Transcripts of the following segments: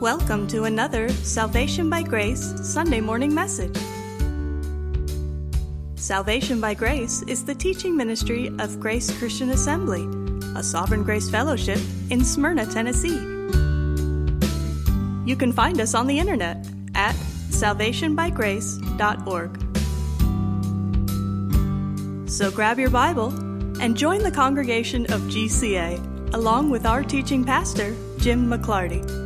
Welcome to another Salvation by Grace Sunday morning message. Salvation by Grace is the teaching ministry of Grace Christian Assembly, a Sovereign Grace Fellowship in Smyrna, Tennessee. You can find us on the internet at salvationbygrace.org. So grab your Bible and join the congregation of GCA along with our teaching pastor, Jim McClarty.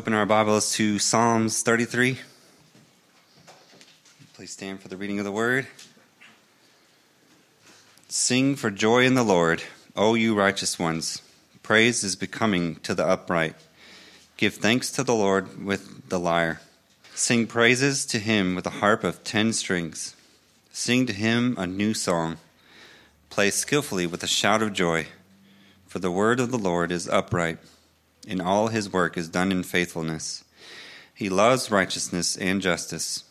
Open our Bibles to Psalms 33. Please stand for the reading of the word. Sing for joy in the Lord, O you righteous ones. Praise is becoming to the upright. Give thanks to the Lord with the lyre. Sing praises to him with a harp of ten strings. Sing to him a new song. Play skillfully with a shout of joy. For the word of the Lord is upright and all his work is done in faithfulness. He loves righteousness and justice.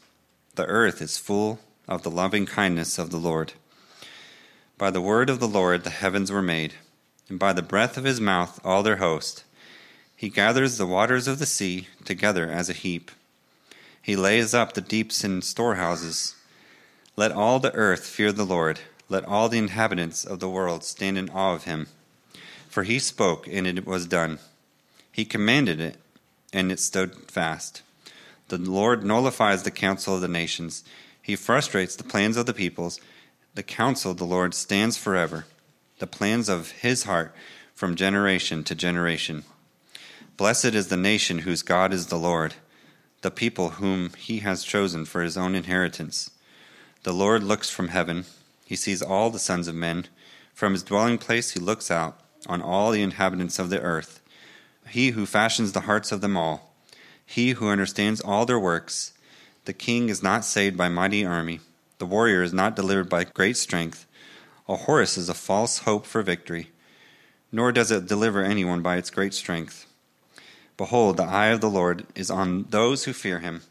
The earth is full of the loving kindness of the Lord. By the word of the Lord the heavens were made, and by the breath of his mouth all their host. He gathers the waters of the sea together as a heap. He lays up the deeps in storehouses. Let all the earth fear the Lord. Let all the inhabitants of the world stand in awe of him. For he spoke, and it was done. He commanded it, and it stood fast. The Lord nullifies the counsel of the nations. He frustrates the plans of the peoples. The counsel of the Lord stands forever, the plans of his heart from generation to generation. Blessed is the nation whose God is the Lord, the people whom he has chosen for his own inheritance. The Lord looks from heaven, he sees all the sons of men From his dwelling place he looks out on all the inhabitants of the earth. He who fashions the hearts of them all, he who understands all their works. The king is not saved by mighty army, the warrior is not delivered by great strength. A horse is a false hope for victory, nor does it deliver anyone by its great strength. Behold, the eye of the Lord is on those who fear him,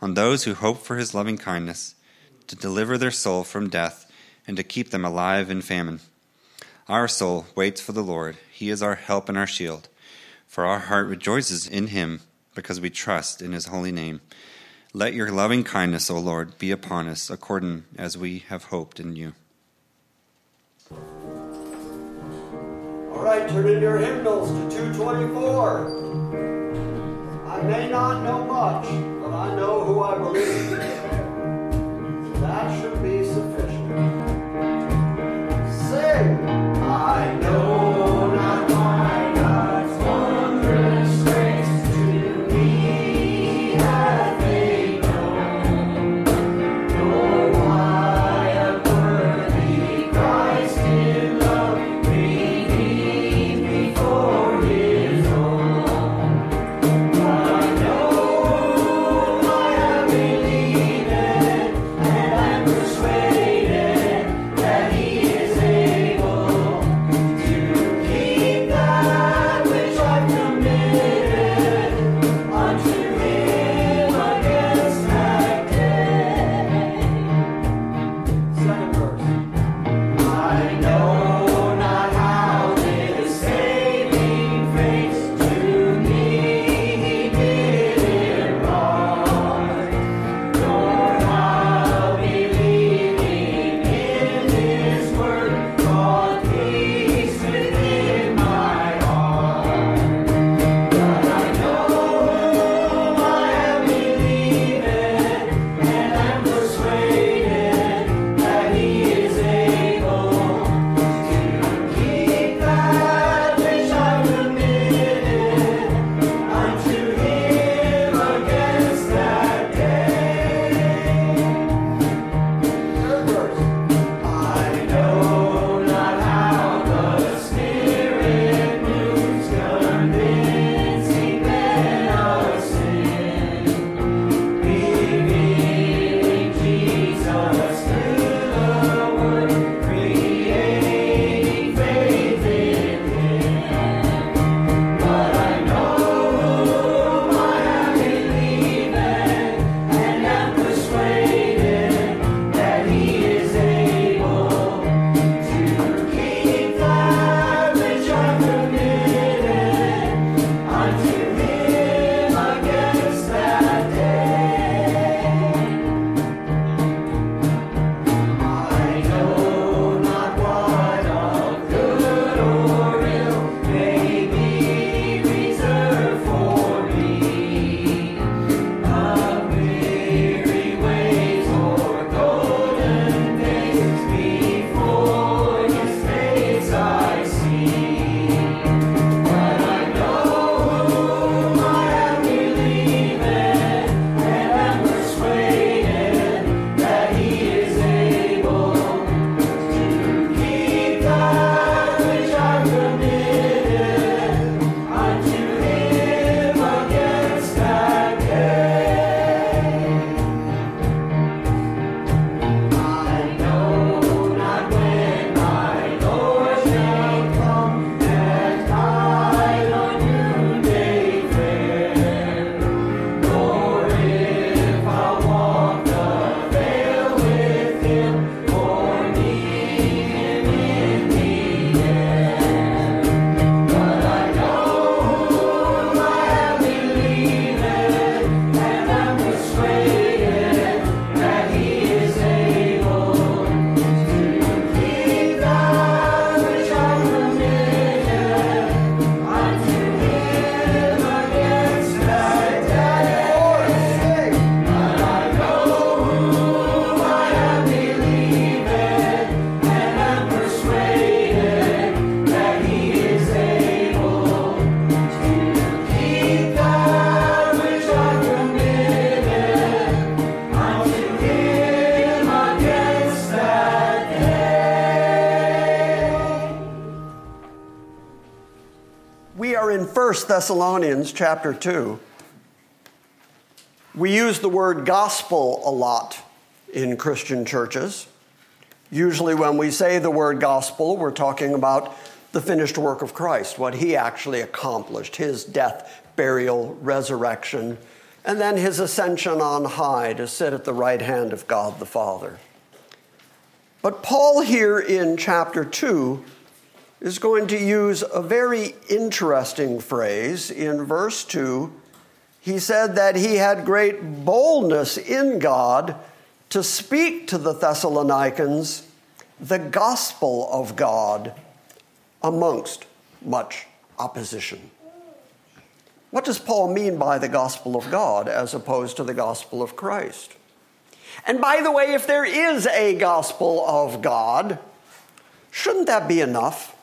on those who hope for his loving kindness, to deliver their soul from death and to keep them alive in famine. Our soul waits for the Lord. He is our help and our shield. For our heart rejoices in him because we trust in his holy name. Let your loving kindness, O Lord, be upon us according as we have hoped in you. All right, turn in your hymnals to 224. I may not know much, but I know who I believe. That should be sufficient. Sing! I know Thessalonians chapter 2, we use the word gospel a lot in Christian churches. Usually, when we say the word gospel, we're talking about the finished work of Christ, what he actually accomplished, his death, burial, resurrection, and then his ascension on high to sit at the right hand of God the Father. But Paul, here in chapter 2, is going to use a very interesting phrase in verse 2. He said that he had great boldness in God to speak to the Thessalonians the gospel of God amongst much opposition. What does Paul mean by the gospel of God as opposed to the gospel of Christ? And by the way, if there is a gospel of God, shouldn't that be enough?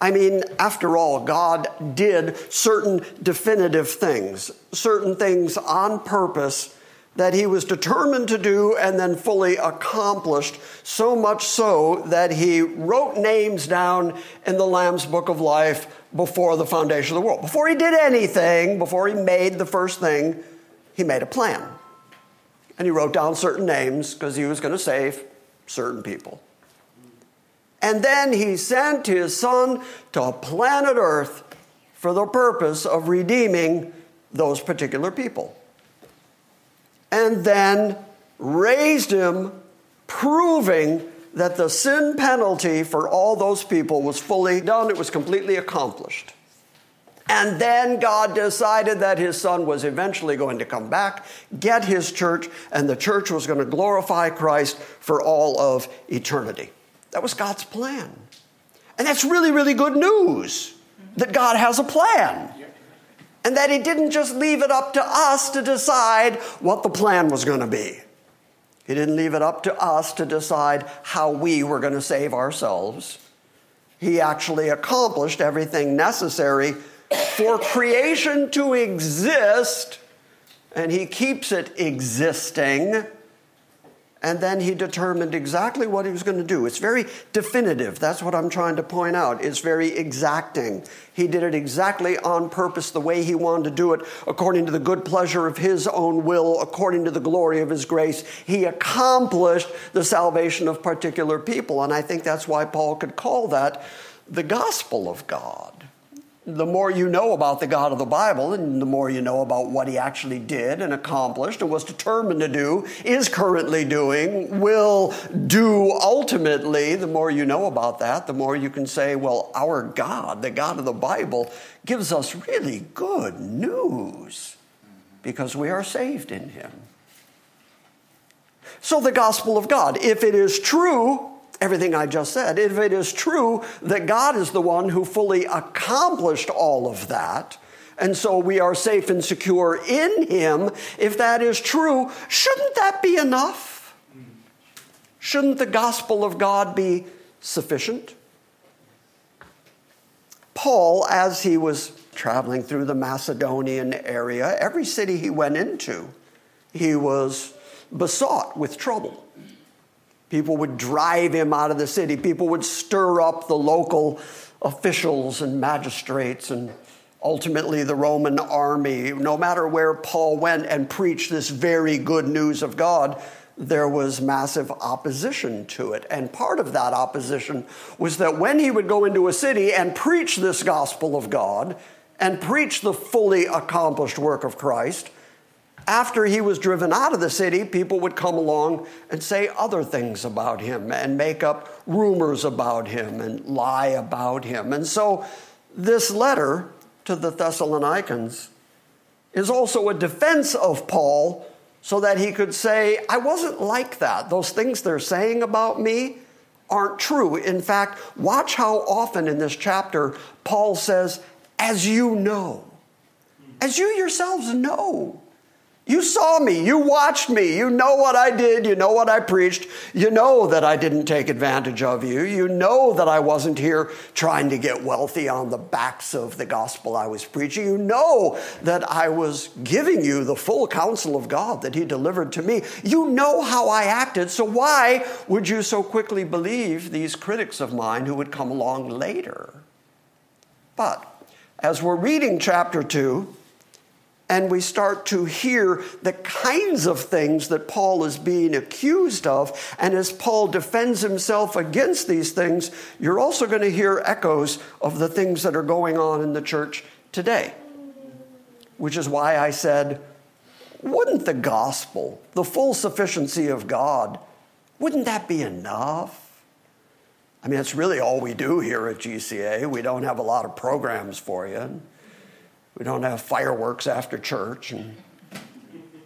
I mean, after all, God did certain definitive things, certain things on purpose that he was determined to do and then fully accomplished, so much so that he wrote names down in the Lamb's Book of Life before the foundation of the world. Before he did anything, before he made the first thing, he made a plan. And he wrote down certain names because he was going to save certain people. And then he sent his son to planet Earth for the purpose of redeeming those particular people. And then raised him, proving that the sin penalty for all those people was fully done, it was completely accomplished. And then God decided that his son was eventually going to come back, get his church, and the church was going to glorify Christ for all of eternity. That was God's plan. And that's really, really good news that God has a plan. And that He didn't just leave it up to us to decide what the plan was going to be. He didn't leave it up to us to decide how we were going to save ourselves. He actually accomplished everything necessary for creation to exist, and He keeps it existing and then he determined exactly what he was going to do. It's very definitive. That's what I'm trying to point out. It's very exacting. He did it exactly on purpose, the way he wanted to do it, according to the good pleasure of his own will, according to the glory of his grace. He accomplished the salvation of particular people. And I think that's why Paul could call that the gospel of God the more you know about the God of the Bible and the more you know about what he actually did and accomplished and was determined to do, is currently doing, will do ultimately, the more you know about that, the more you can say, well, our God, the God of the Bible, gives us really good news because we are saved in him. So, the gospel of God, if it is true, everything I just said, if it is true that God is the one who fully accomplished all of that, and so we are safe and secure in Him, if that is true, shouldn't that be enough? Shouldn't the gospel of God be sufficient? Paul, as he was traveling through the Macedonian area, every city he went into, he was besought with trouble. People would drive him out of the city. People would stir up the local officials and magistrates and ultimately the Roman army. No matter where Paul went and preached this very good news of God, there was massive opposition to it. And part of that opposition was that when he would go into a city and preach this gospel of God and preach the fully accomplished work of Christ, after he was driven out of the city, people would come along and say other things about him and make up rumors about him and lie about him. And so, this letter to the Thessalonians is also a defense of Paul so that he could say, I wasn't like that. Those things they're saying about me aren't true. In fact, watch how often in this chapter Paul says, as you know, as you yourselves know. You saw me. You watched me. You know what I did. You know what I preached. You know that I didn't take advantage of you. You know that I wasn't here trying to get wealthy on the backs of the gospel I was preaching. You know that I was giving you the full counsel of God that He delivered to me. You know how I acted. So why would you so quickly believe these critics of mine who would come along later? But as we're reading chapter 2 and we start to hear the kinds of things that Paul is being accused of, and as Paul defends himself against these things, you're also going to hear echoes of the things that are going on in the church today. Which is why I said, wouldn't the gospel, the full sufficiency of God, wouldn't that be enough? I mean, it's really all we do here at GCA. We don't have a lot of programs for you. We don't have fireworks after church. And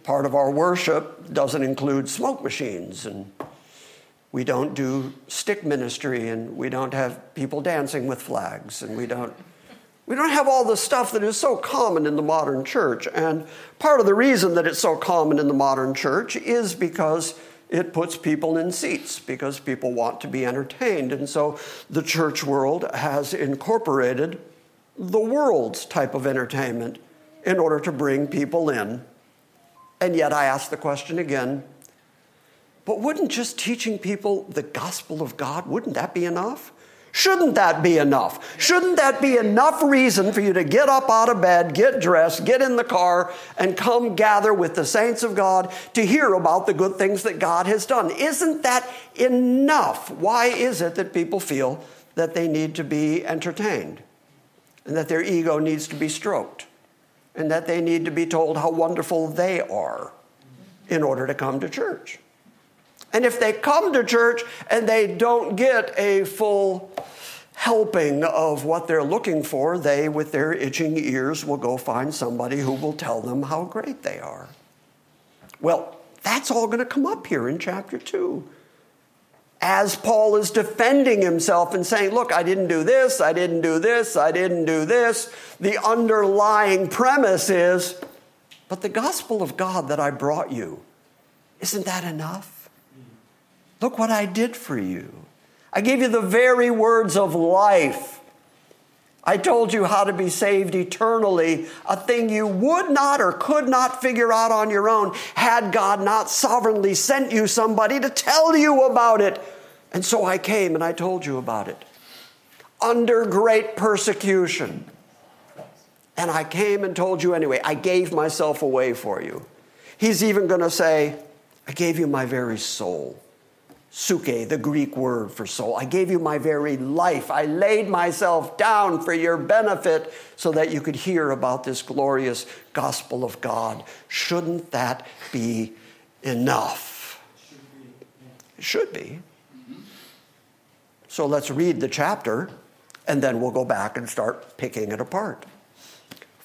part of our worship doesn't include smoke machines. And we don't do stick ministry. And we don't have people dancing with flags. And we don't. We don't have all the stuff that is so common in the modern church. And part of the reason that it's so common in the modern church is because it puts people in seats because people want to be entertained. And so the church world has incorporated the world's type of entertainment in order to bring people in. And yet I ask the question again but wouldn't just teaching people the gospel of God, wouldn't that be enough? Shouldn't that be enough? Shouldn't that be enough reason for you to get up out of bed, get dressed, get in the car, and come gather with the saints of God to hear about the good things that God has done? Isn't that enough? Why is it that people feel that they need to be entertained and that their ego needs to be stroked and that they need to be told how wonderful they are in order to come to church? And if they come to church and they don't get a full helping of what they're looking for, they, with their itching ears, will go find somebody who will tell them how great they are. Well, that's all going to come up here in chapter 2. As Paul is defending himself and saying, Look, I didn't do this, I didn't do this, I didn't do this, the underlying premise is, But the gospel of God that I brought you, isn't that enough? Look what I did for you. I gave you the very words of life. I told you how to be saved eternally, a thing you would not or could not figure out on your own had God not sovereignly sent you somebody to tell you about it. And so I came and I told you about it. Under great persecution. And I came and told you anyway. I gave myself away for you. He's even going to say, I gave you my very soul. Psuche, the Greek word for soul. I gave you my very life. I laid myself down for your benefit so that you could hear about this glorious gospel of God. Shouldn't that be enough? It should be. So let's read the chapter and then we'll go back and start picking it apart.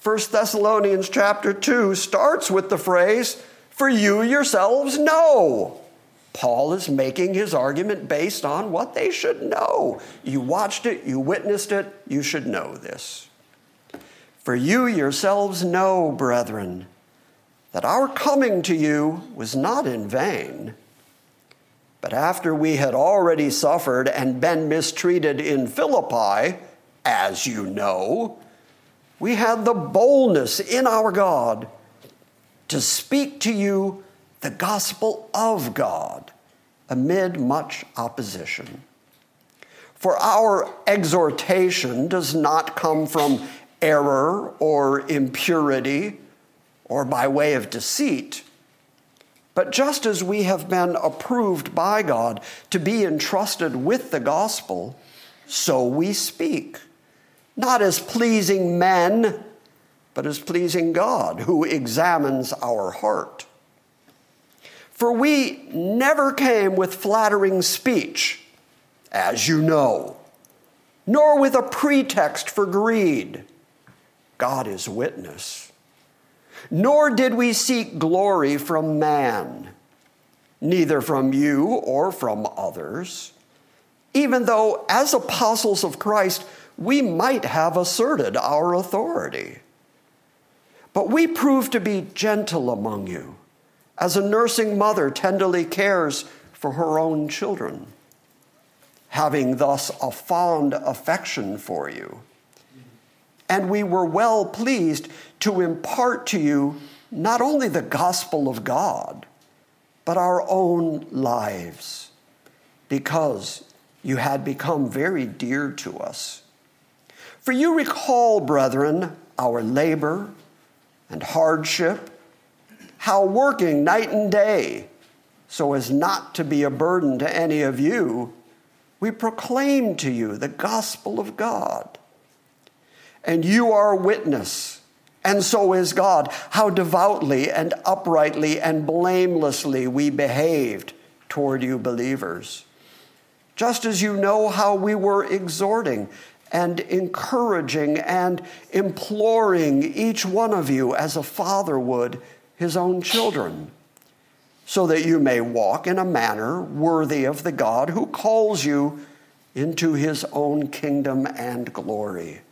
1 Thessalonians chapter 2 starts with the phrase, For you yourselves know. Paul is making his argument based on what they should know. You watched it, you witnessed it, you should know this. For you yourselves know, brethren, that our coming to you was not in vain. But after we had already suffered and been mistreated in Philippi, as you know, we had the boldness in our God to speak to you the gospel of God amid much opposition. For our exhortation does not come from error or impurity or by way of deceit. But just as we have been approved by God to be entrusted with the gospel, so we speak, not as pleasing men, but as pleasing God, who examines our heart. For we never came with flattering speech, as you know, nor with a pretext for greed. God is witness. Nor did we seek glory from man, neither from you or from others, even though, as apostles of Christ, we might have asserted our authority. But we proved to be gentle among you as a nursing mother tenderly cares for her own children, having thus a fond affection for you. And we were well pleased to impart to you not only the gospel of God, but our own lives, because you had become very dear to us. For you recall, brethren, our labor and hardship, how working night and day, so as not to be a burden to any of you, we proclaim to you the gospel of God. And you are witness, and so is God, how devoutly and uprightly and blamelessly we behaved toward you believers. Just as you know how we were exhorting and encouraging and imploring each one of you as a father would his own children, so that you may walk in a manner worthy of the God who calls you into his own kingdom and glory.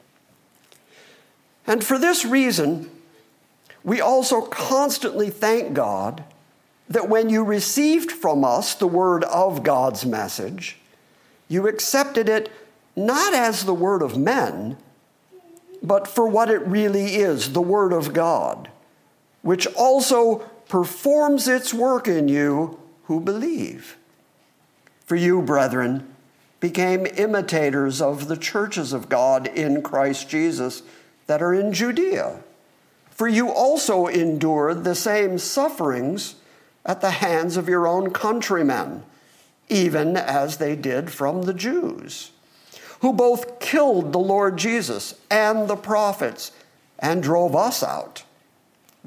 And for this reason, we also constantly thank God that when you received from us the word of God's message, you accepted it not as the word of men, but for what it really is the word of God, which also performs its work in you who believe. For you, brethren, became imitators of the churches of God in Christ Jesus that are in Judea. For you also endured the same sufferings at the hands of your own countrymen, even as they did from the Jews who both killed the Lord Jesus and the prophets and drove us out.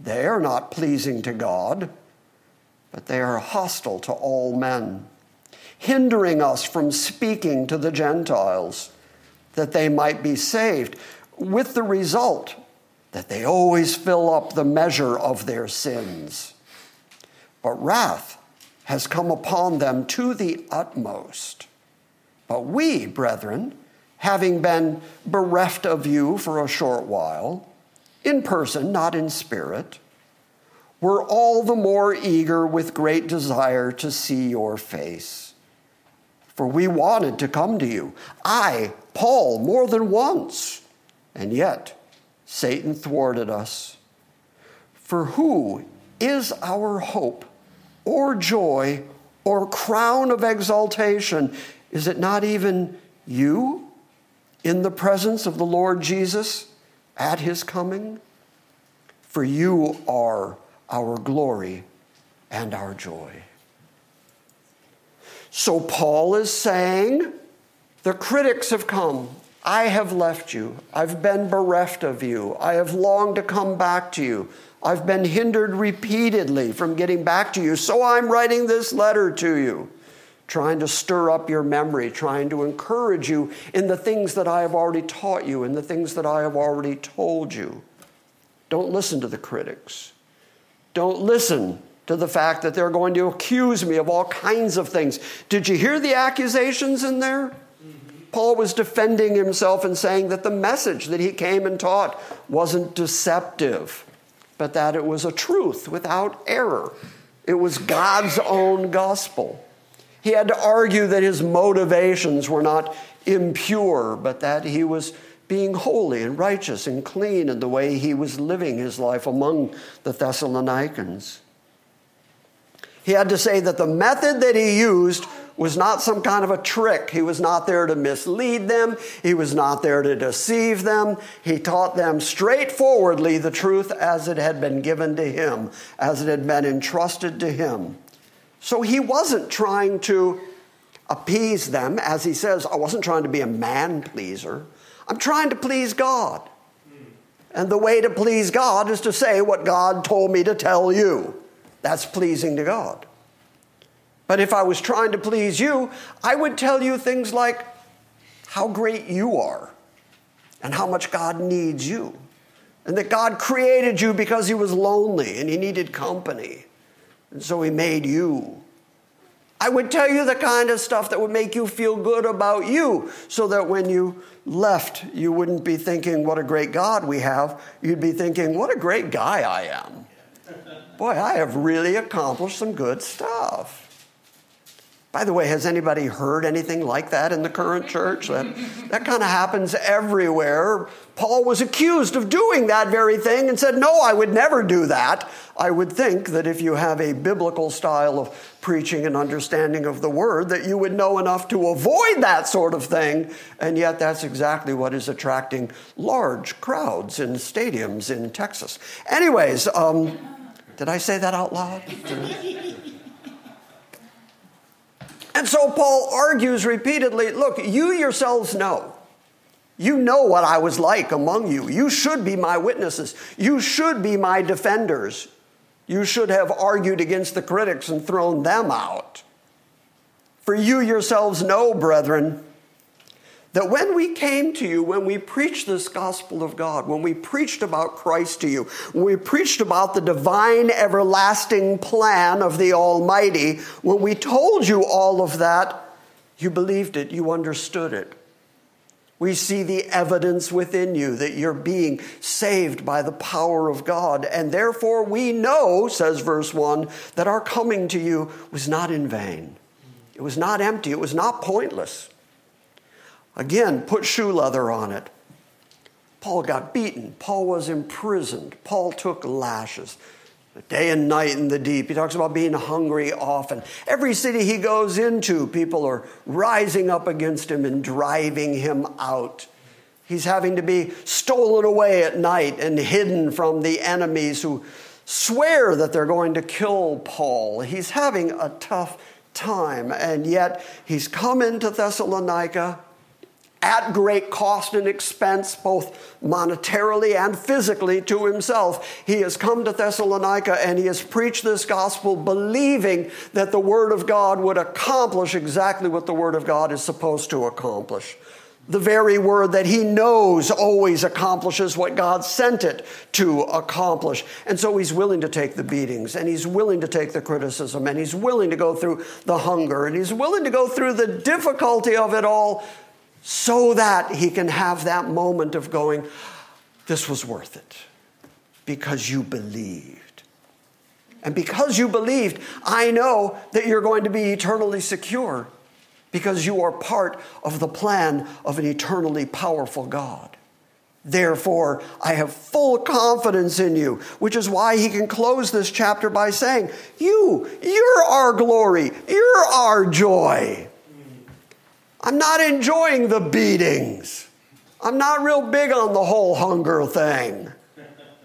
They are not pleasing to God, but they are hostile to all men, hindering us from speaking to the Gentiles that they might be saved, with the result that they always fill up the measure of their sins. But wrath has come upon them to the utmost. But we, brethren, having been bereft of you for a short while, in person, not in spirit, were all the more eager with great desire to see your face. For we wanted to come to you, I, Paul, more than once, and yet Satan thwarted us. For who is our hope, or joy, or crown of exaltation? Is it not even you? in the presence of the Lord Jesus at his coming? For you are our glory and our joy. So Paul is saying, the critics have come. I have left you. I've been bereft of you. I have longed to come back to you. I've been hindered repeatedly from getting back to you. So I'm writing this letter to you trying to stir up your memory, trying to encourage you in the things that I have already taught you, in the things that I have already told you. Don't listen to the critics. Don't listen to the fact that they're going to accuse me of all kinds of things. Did you hear the accusations in there? Paul was defending himself and saying that the message that he came and taught wasn't deceptive, but that it was a truth without error. It was God's own gospel. He had to argue that his motivations were not impure, but that he was being holy and righteous and clean in the way he was living his life among the Thessalonians. He had to say that the method that he used was not some kind of a trick. He was not there to mislead them. He was not there to deceive them. He taught them straightforwardly the truth as it had been given to him, as it had been entrusted to him. So he wasn't trying to appease them, as he says, I wasn't trying to be a man pleaser. I'm trying to please God. And the way to please God is to say what God told me to tell you. That's pleasing to God. But if I was trying to please you, I would tell you things like how great you are and how much God needs you. And that God created you because he was lonely and he needed company. And so he made you. I would tell you the kind of stuff that would make you feel good about you so that when you left, you wouldn't be thinking, what a great God we have. You'd be thinking, what a great guy I am. Boy, I have really accomplished some good stuff. By the way, has anybody heard anything like that in the current church? That, that kind of happens everywhere. Paul was accused of doing that very thing and said, No, I would never do that. I would think that if you have a biblical style of preaching and understanding of the word, that you would know enough to avoid that sort of thing. And yet, that's exactly what is attracting large crowds in stadiums in Texas. Anyways, um, did I say that out loud? And so Paul argues repeatedly look, you yourselves know. You know what I was like among you. You should be my witnesses. You should be my defenders. You should have argued against the critics and thrown them out. For you yourselves know, brethren, that when we came to you, when we preached this gospel of God, when we preached about Christ to you, when we preached about the divine everlasting plan of the Almighty, when we told you all of that, you believed it, you understood it. We see the evidence within you that you're being saved by the power of God. And therefore, we know, says verse 1, that our coming to you was not in vain. It was not empty. It was not pointless. Again, put shoe leather on it. Paul got beaten. Paul was imprisoned. Paul took lashes. Day and night in the deep. He talks about being hungry often. Every city he goes into, people are rising up against him and driving him out. He's having to be stolen away at night and hidden from the enemies who swear that they're going to kill Paul. He's having a tough time, and yet he's come into Thessalonica at great cost and expense, both monetarily and physically, to himself. He has come to Thessalonica and he has preached this gospel, believing that the Word of God would accomplish exactly what the Word of God is supposed to accomplish. The very word that he knows always accomplishes what God sent it to accomplish. And so he's willing to take the beatings, and he's willing to take the criticism, and he's willing to go through the hunger, and he's willing to go through the difficulty of it all so that he can have that moment of going, This was worth it because you believed. And because you believed, I know that you're going to be eternally secure because you are part of the plan of an eternally powerful God. Therefore, I have full confidence in you, which is why he can close this chapter by saying, You, you're our glory, you're our joy. I'm not enjoying the beatings. I'm not real big on the whole hunger thing.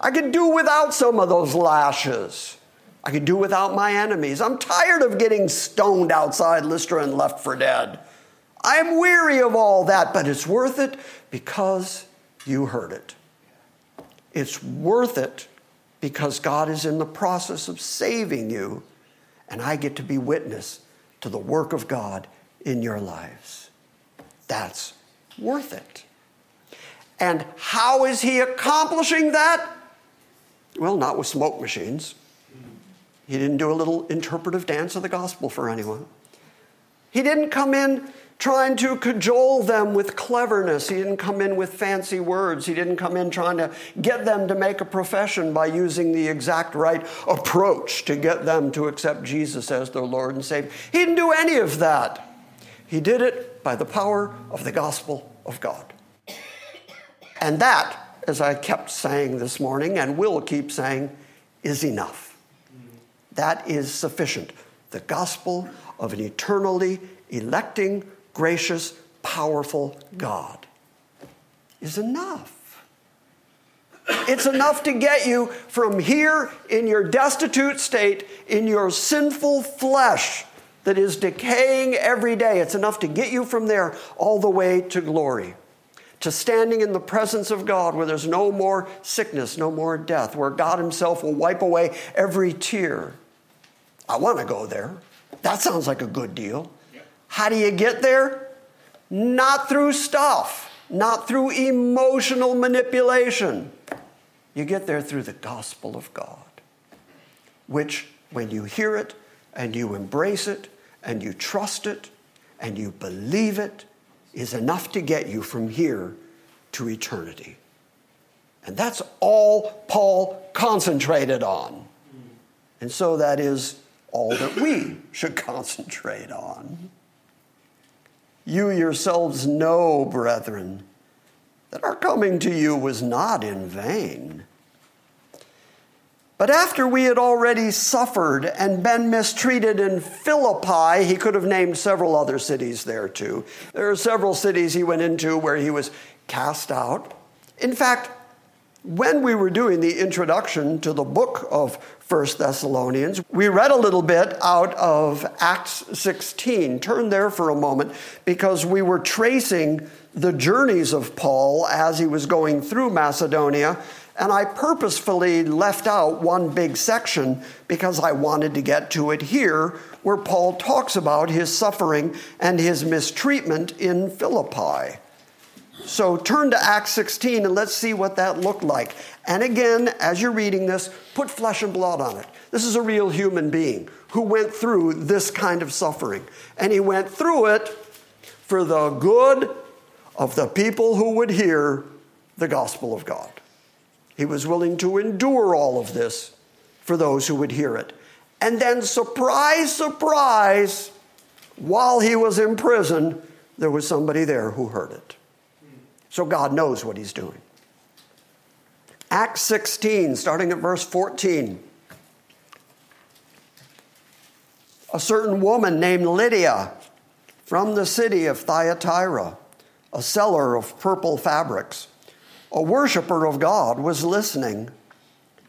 I could do without some of those lashes. I could do without my enemies. I'm tired of getting stoned outside Lystra and left for dead. I'm weary of all that, but it's worth it because you heard it. It's worth it because God is in the process of saving you, and I get to be witness to the work of God in your lives that's worth it. And how is he accomplishing that? Well, not with smoke machines. He didn't do a little interpretive dance of the gospel for anyone. He didn't come in trying to cajole them with cleverness. He didn't come in with fancy words. He didn't come in trying to get them to make a profession by using the exact right approach to get them to accept Jesus as their Lord and Savior. He didn't do any of that. He did it by the power of the gospel of God. And that, as I kept saying this morning and will keep saying, is enough. That is sufficient. The gospel of an eternally electing, gracious, powerful God is enough. It's enough to get you from here in your destitute state, in your sinful flesh, that is decaying every day. It's enough to get you from there all the way to glory, to standing in the presence of God where there's no more sickness, no more death, where God Himself will wipe away every tear. I want to go there. That sounds like a good deal. How do you get there? Not through stuff, not through emotional manipulation. You get there through the gospel of God, which, when you hear it and you embrace it and you trust it and you believe it is enough to get you from here to eternity. And that's all Paul concentrated on. And so that is all that we should concentrate on. You yourselves know, brethren, that our coming to you was not in vain. But after we had already suffered and been mistreated in Philippi, he could have named several other cities there too. There are several cities he went into where he was cast out. In fact, when we were doing the introduction to the book of First Thessalonians, we read a little bit out of Acts 16. Turn there for a moment because we were tracing the journeys of Paul as he was going through Macedonia. And I purposefully left out one big section because I wanted to get to it here, where Paul talks about his suffering and his mistreatment in Philippi. So turn to Acts 16 and let's see what that looked like. And again, as you're reading this, put flesh and blood on it. This is a real human being who went through this kind of suffering. And he went through it for the good of the people who would hear the gospel of God. He was willing to endure all of this for those who would hear it. And then, surprise, surprise, while he was in prison, there was somebody there who heard it. So God knows what he's doing. Acts 16, starting at verse 14. A certain woman named Lydia from the city of Thyatira, a seller of purple fabrics, a worshiper of God, was listening.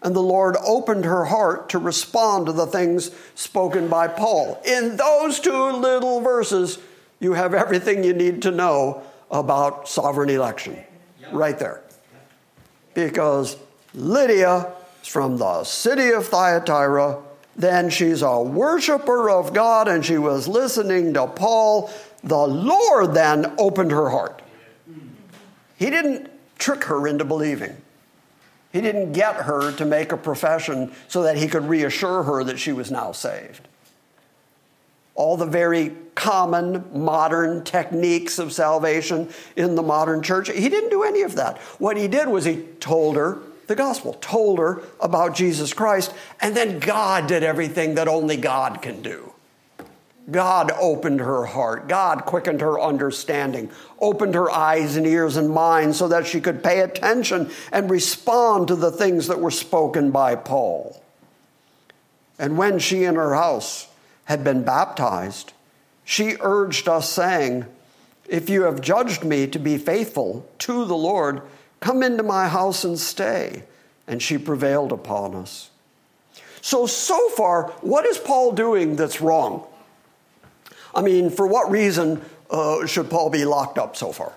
And the Lord opened her heart to respond to the things spoken by Paul. In those two little verses, you have everything you need to know about sovereign election. Right there. Because Lydia is from the city of Thyatira. Then she's a worshiper of God and she was listening to Paul. The Lord then opened her heart. He didn't trick her into believing. He didn't get her to make a profession so that he could reassure her that she was now saved all the very common modern techniques of salvation in the modern church. He didn't do any of that. What he did was he told her the gospel, told her about Jesus Christ, and then God did everything that only God can do. God opened her heart. God quickened her understanding, opened her eyes and ears and mind so that she could pay attention and respond to the things that were spoken by Paul. And when she and her house had been baptized, she urged us, saying, If you have judged me to be faithful to the Lord, come into my house and stay. And she prevailed upon us. So, so far, what is Paul doing that's wrong? I mean, for what reason uh, should Paul be locked up so far?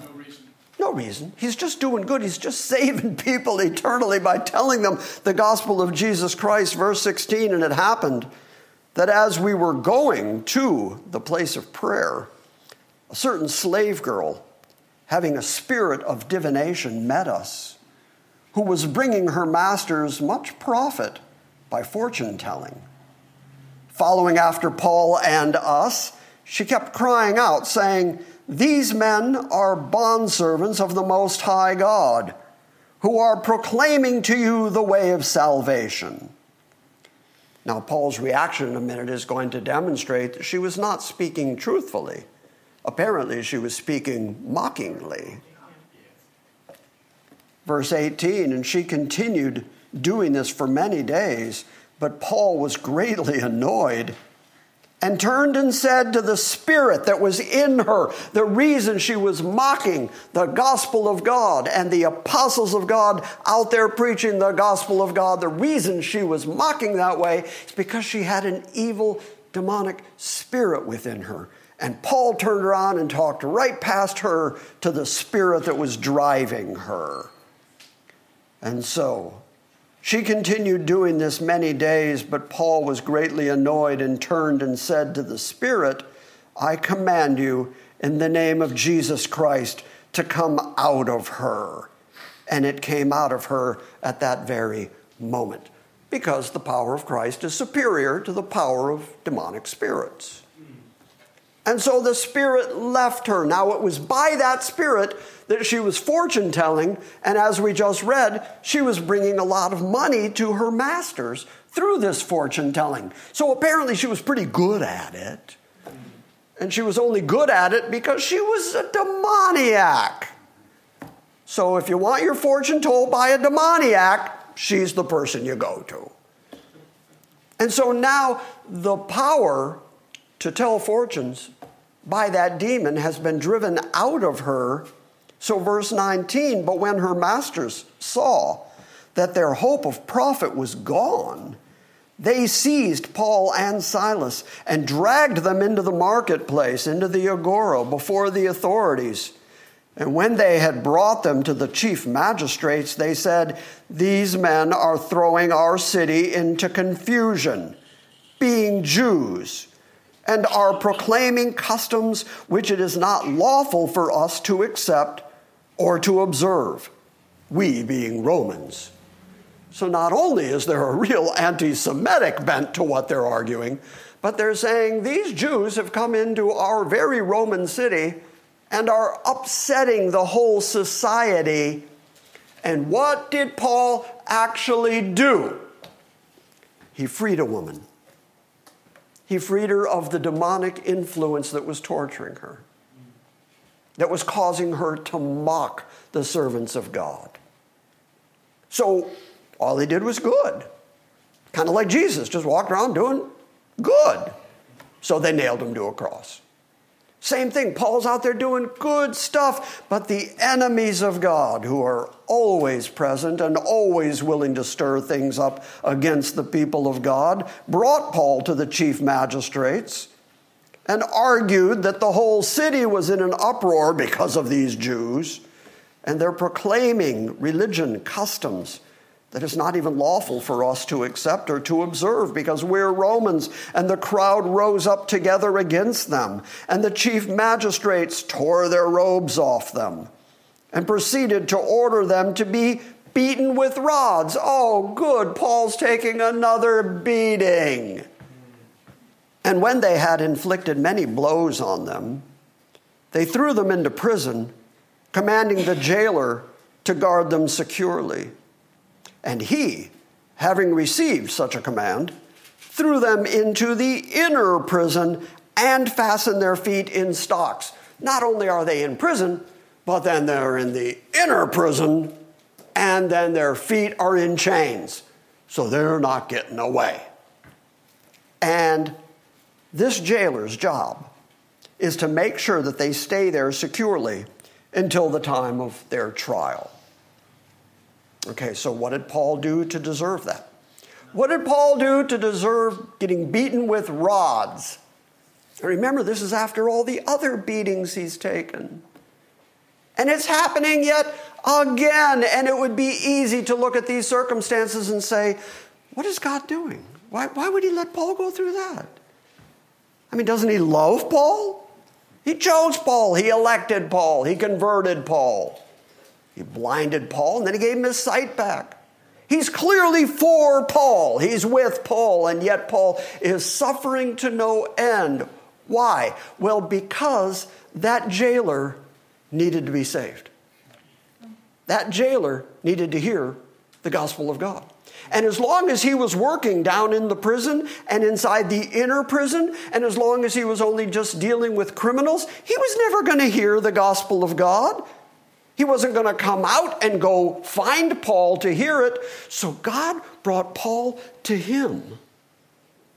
No reason. No reason. He's just doing good. He's just saving people eternally by telling them the gospel of Jesus Christ. Verse 16, and it happened that as we were going to the place of prayer, a certain slave girl, having a spirit of divination, met us, who was bringing her masters much profit by fortune telling. Following after Paul and us, she kept crying out, saying, These men are bondservants of the Most High God, who are proclaiming to you the way of salvation. Now, Paul's reaction in a minute is going to demonstrate that she was not speaking truthfully. Apparently, she was speaking mockingly. Verse 18, and she continued doing this for many days, but Paul was greatly annoyed and turned and said to the spirit that was in her, the reason she was mocking the gospel of God and the apostles of God out there preaching the gospel of God, the reason she was mocking that way is because she had an evil demonic spirit within her. And Paul turned around and talked right past her to the spirit that was driving her. And so she continued doing this many days, but Paul was greatly annoyed and turned and said to the Spirit, I command you in the name of Jesus Christ to come out of her. And it came out of her at that very moment because the power of Christ is superior to the power of demonic spirits. And so the Spirit left her. Now, it was by that Spirit that she was fortune telling, and as we just read, she was bringing a lot of money to her masters through this fortune telling. So apparently she was pretty good at it. And she was only good at it because she was a demoniac. So if you want your fortune told by a demoniac, she's the person you go to. And so now the power to tell fortunes by that demon has been driven out of her. So, verse 19, but when her masters saw that their hope of profit was gone, they seized Paul and Silas and dragged them into the marketplace, into the agora, before the authorities. And when they had brought them to the chief magistrates, they said, These men are throwing our city into confusion, being Jews, and are proclaiming customs which it is not lawful for us to accept or to observe, we being Romans. So not only is there a real anti Semitic bent to what they're arguing, but they're saying these Jews have come into our very Roman city and are upsetting the whole society. And what did Paul actually do? He freed a woman. He freed her of the demonic influence that was torturing her, that was causing her to mock the servants of God. So all he did was good. Kind of like Jesus, just walked around doing good. So they nailed him to a cross. Same thing, Paul's out there doing good stuff, but the enemies of God, who are always present and always willing to stir things up against the people of God, brought Paul to the chief magistrates and argued that the whole city was in an uproar because of these Jews, and they're proclaiming religion, customs, that is not even lawful for us to accept or to observe because we're Romans. And the crowd rose up together against them. And the chief magistrates tore their robes off them and proceeded to order them to be beaten with rods. Oh, good, Paul's taking another beating. And when they had inflicted many blows on them, they threw them into prison, commanding the jailer to guard them securely. And he, having received such a command, threw them into the inner prison and fastened their feet in stocks. Not only are they in prison, but then they're in the inner prison, and then their feet are in chains. So they're not getting away. And this jailer's job is to make sure that they stay there securely until the time of their trial. Okay, so what did Paul do to deserve that? What did Paul do to deserve getting beaten with rods? remember, this is after all the other beatings he's taken. And it's happening yet again. And it would be easy to look at these circumstances and say, what is God doing? Why, why would he let Paul go through that? I mean, doesn't he love Paul? He chose Paul, he elected Paul, he converted Paul. He blinded Paul and then he gave him his sight back. He's clearly for Paul. He's with Paul, and yet Paul is suffering to no end. Why? Well, because that jailer needed to be saved. That jailer needed to hear the gospel of God. And as long as he was working down in the prison and inside the inner prison, and as long as he was only just dealing with criminals, he was never going to hear the gospel of God. He wasn't going to come out and go find Paul to hear it. So God brought Paul to him.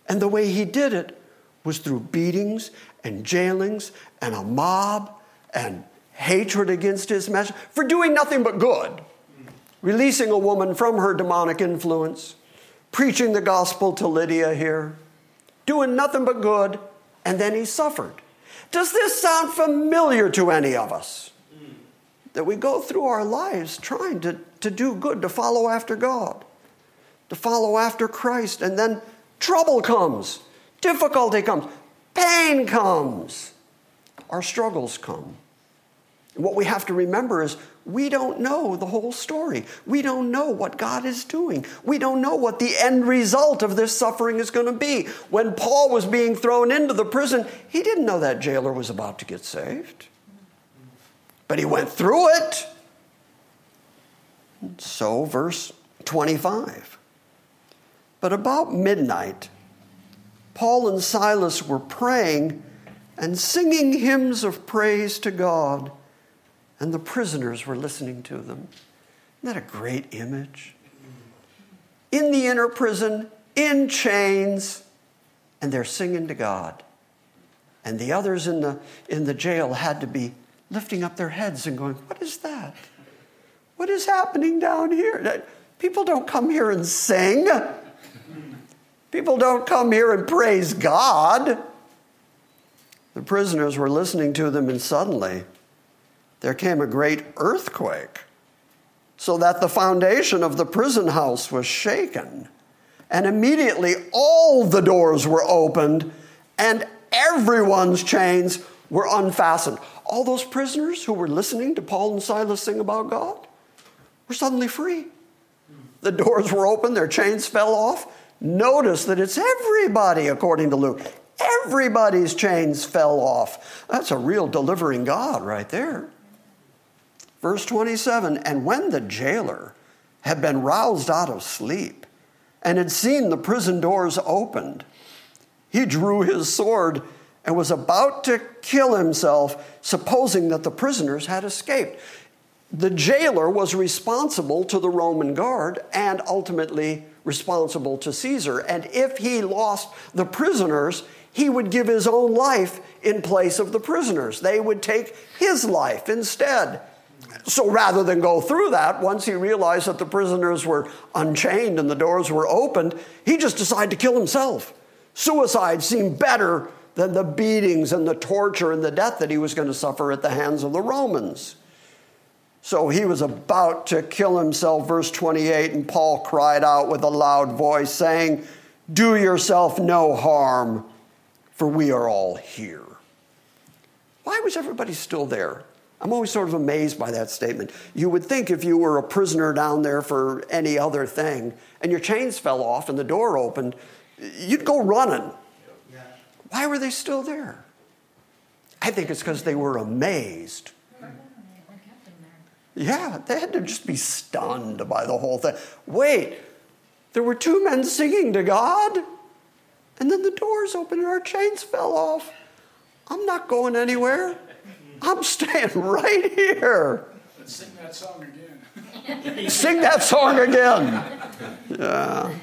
And the way he did it was through beatings and jailings and a mob and hatred against his message for doing nothing but good. Releasing a woman from her demonic influence, preaching the gospel to Lydia here, doing nothing but good, and then he suffered. Does this sound familiar to any of us? that we go through our lives trying to, to do good, to follow after God, to follow after Christ, and then trouble comes, difficulty comes, pain comes, our struggles come. And what we have to remember is we don't know the whole story. We don't know what God is doing. We don't know what the end result of this suffering is going to be. When Paul was being thrown into the prison, he didn't know that jailer was about to get saved. but he went through it. So, verse 25. But about midnight, Paul and Silas were praying and singing hymns of praise to God, and the prisoners were listening to them. Isn't that a great image? In the inner prison, in chains, and they're singing to God. And the others in the, in the jail had to be lifting up their heads and going, What is that? What is happening down here? People don't come here and sing. People don't come here and praise God. The prisoners were listening to them, and suddenly there came a great earthquake, so that the foundation of the prison house was shaken. And immediately all the doors were opened, and everyone's chains were unfastened. All those prisoners who were listening to Paul and Silas sing about God were suddenly free. The doors were open, their chains fell off. Notice that it's everybody, according to Luke. Everybody's chains fell off. That's a real delivering God right there. Verse 27 And when the jailer had been roused out of sleep and had seen the prison doors opened, he drew his sword and was about to kill himself, supposing that the prisoners had escaped. The jailer was responsible to the Roman guard and ultimately responsible to Caesar. And if he lost the prisoners, he would give his own life in place of the prisoners. They would take his life instead. So rather than go through that, once he realized that the prisoners were unchained and the doors were opened, he just decided to kill himself. Suicide seemed better than the beatings and the torture and the death that he was going to suffer at the hands of the Romans. So he was about to kill himself, verse 28, and Paul cried out with a loud voice, saying, Do yourself no harm, for we are all here. Why was everybody still there? I'm always sort of amazed by that statement. You would think if you were a prisoner down there for any other thing and your chains fell off and the door opened, you'd go running. Why were they still there? I think it's because they were amazed. Yeah, they had to just be stunned by the whole thing. Wait, there were two men singing to God, and then the doors opened and our chains fell off. I'm not going anywhere. I'm staying right here. Let's sing that song again. Sing that song again. Yeah.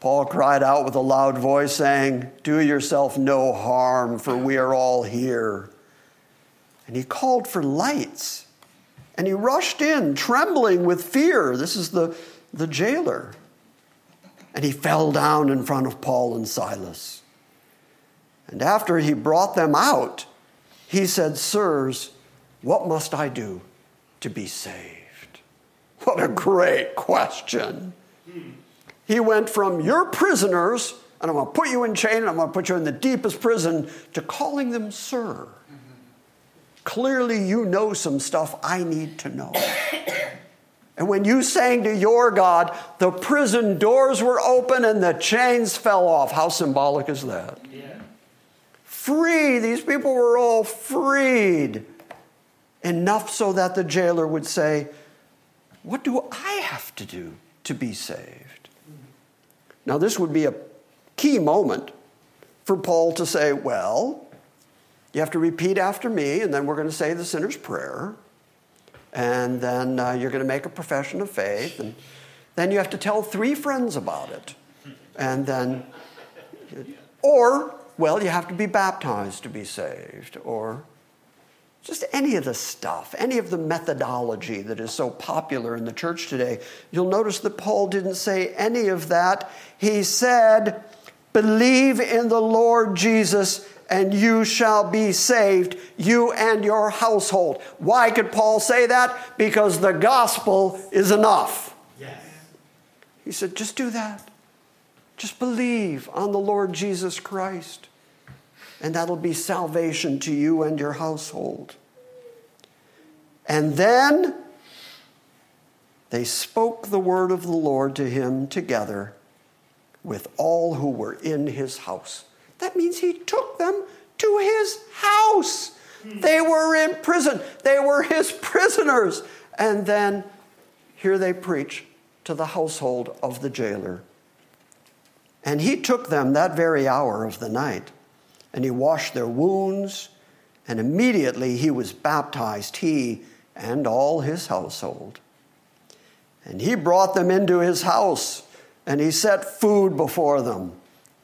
Paul cried out with a loud voice, saying, Do yourself no harm, for we are all here. And he called for lights. And he rushed in, trembling with fear. This is the, the jailer. And he fell down in front of Paul and Silas. And after he brought them out, he said, Sirs, what must I do to be saved? What a great question. He went from your prisoners, and I'm going to put you in chain, and I'm going to put you in the deepest prison, to calling them sir. Clearly, you know some stuff I need to know. And when you sang to your God, the prison doors were open and the chains fell off. How symbolic is that? Yeah. Free. These people were all freed. Enough so that the jailer would say, What do I have to do to be saved? Now, this would be a key moment for Paul to say, Well, you have to repeat after me, and then we're going to say the sinner's prayer. And then uh, you're going to make a profession of faith. And then you have to tell three friends about it. And then, or, well, you have to be baptized to be saved. Or just any of the stuff, any of the methodology that is so popular in the church today. You'll notice that Paul didn't say any of that. He said, Believe in the Lord Jesus and you shall be saved, you and your household. Why could Paul say that? Because the gospel is enough. Yes. He said, just do that. Just believe on the Lord Jesus Christ, and that'll be salvation to you and your household. And then they spoke the word of the Lord to him together with all who were in his house. That means he took them to his house. They were in prison. They were his prisoners. And then here they preach to the household of the jailer. And he took them that very hour of the night, and he washed their wounds, and immediately he was baptized, he and all his household. And he brought them into his house, and he set food before them,